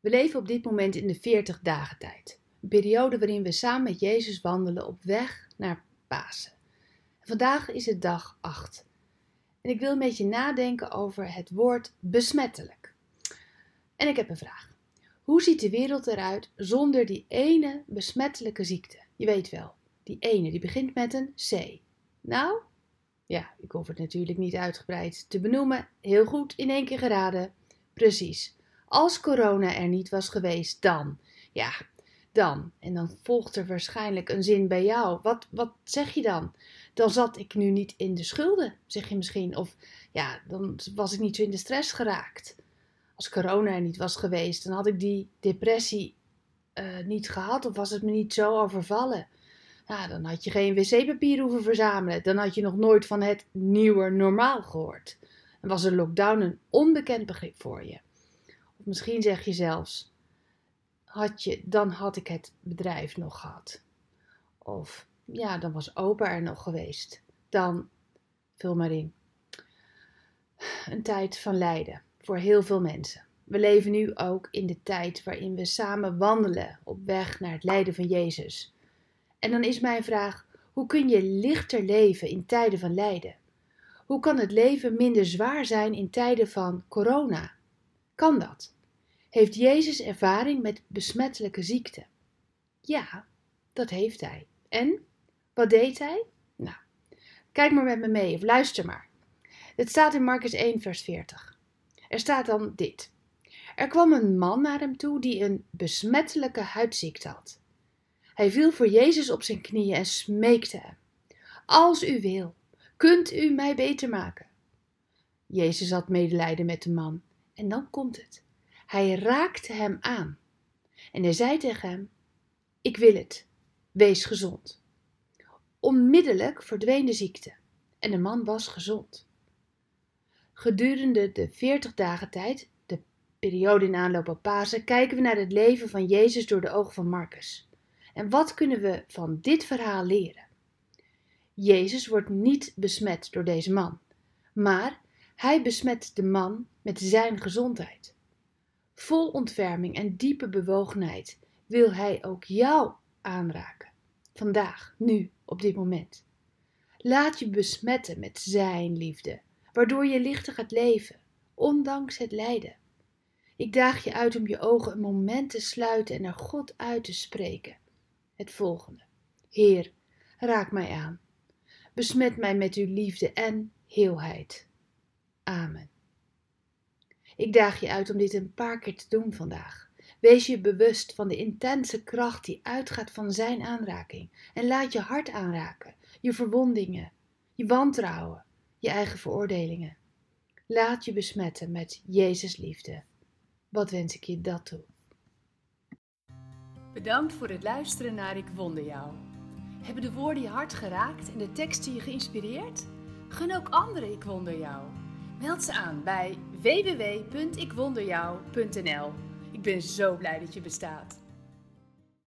We leven op dit moment in de 40 dagen tijd. Een periode waarin we samen met Jezus wandelen op weg naar Pasen. Vandaag is het dag 8. En ik wil met je nadenken over het woord besmettelijk. En ik heb een vraag. Hoe ziet de wereld eruit zonder die ene besmettelijke ziekte? Je weet wel, die ene die begint met een C. Nou, ja, ik hoef het natuurlijk niet uitgebreid te benoemen. Heel goed, in één keer geraden. Precies. Als corona er niet was geweest, dan. Ja, dan. En dan volgt er waarschijnlijk een zin bij jou. Wat, wat zeg je dan? Dan zat ik nu niet in de schulden, zeg je misschien. Of ja, dan was ik niet zo in de stress geraakt. Als corona er niet was geweest, dan had ik die depressie uh, niet gehad. Of was het me niet zo overvallen. Ja, dan had je geen wc-papier hoeven verzamelen. Dan had je nog nooit van het nieuwe normaal gehoord. En was een lockdown een onbekend begrip voor je. Misschien zeg je zelfs: had je, dan had ik het bedrijf nog gehad. Of ja, dan was opa er nog geweest. Dan, vul maar in. Een tijd van lijden voor heel veel mensen. We leven nu ook in de tijd waarin we samen wandelen op weg naar het lijden van Jezus. En dan is mijn vraag: hoe kun je lichter leven in tijden van lijden? Hoe kan het leven minder zwaar zijn in tijden van corona? Kan dat? Heeft Jezus ervaring met besmettelijke ziekte? Ja, dat heeft hij. En wat deed hij? Nou, kijk maar met me mee of luister maar. Het staat in Marcus 1, vers 40. Er staat dan dit. Er kwam een man naar hem toe die een besmettelijke huidziekte had. Hij viel voor Jezus op zijn knieën en smeekte hem: Als u wil, kunt u mij beter maken. Jezus had medelijden met de man. En dan komt het. Hij raakte hem aan. En hij zei tegen hem: Ik wil het, wees gezond. Onmiddellijk verdween de ziekte en de man was gezond. Gedurende de veertig dagen tijd, de periode in aanloop op Pasen, kijken we naar het leven van Jezus door de ogen van Marcus. En wat kunnen we van dit verhaal leren? Jezus wordt niet besmet door deze man, maar hij besmet de man met zijn gezondheid. Vol ontferming en diepe bewogenheid wil hij ook jou aanraken. Vandaag, nu, op dit moment. Laat je besmetten met zijn liefde, waardoor je lichter gaat leven, ondanks het lijden. Ik daag je uit om je ogen een moment te sluiten en naar God uit te spreken het volgende. Heer, raak mij aan. Besmet mij met uw liefde en heelheid. Amen. Ik daag je uit om dit een paar keer te doen vandaag. Wees je bewust van de intense kracht die uitgaat van Zijn aanraking en laat je hart aanraken, je verwondingen, je wantrouwen, je eigen veroordelingen. Laat je besmetten met Jezus liefde. Wat wens ik je dat toe? Bedankt voor het luisteren naar Ik Wonder Jou. Hebben de woorden je hart geraakt en de teksten je geïnspireerd? Gun ook anderen Ik Wonder Jou. Meld ze aan bij www.ikwonderjou.nl. Ik ben zo blij dat je bestaat.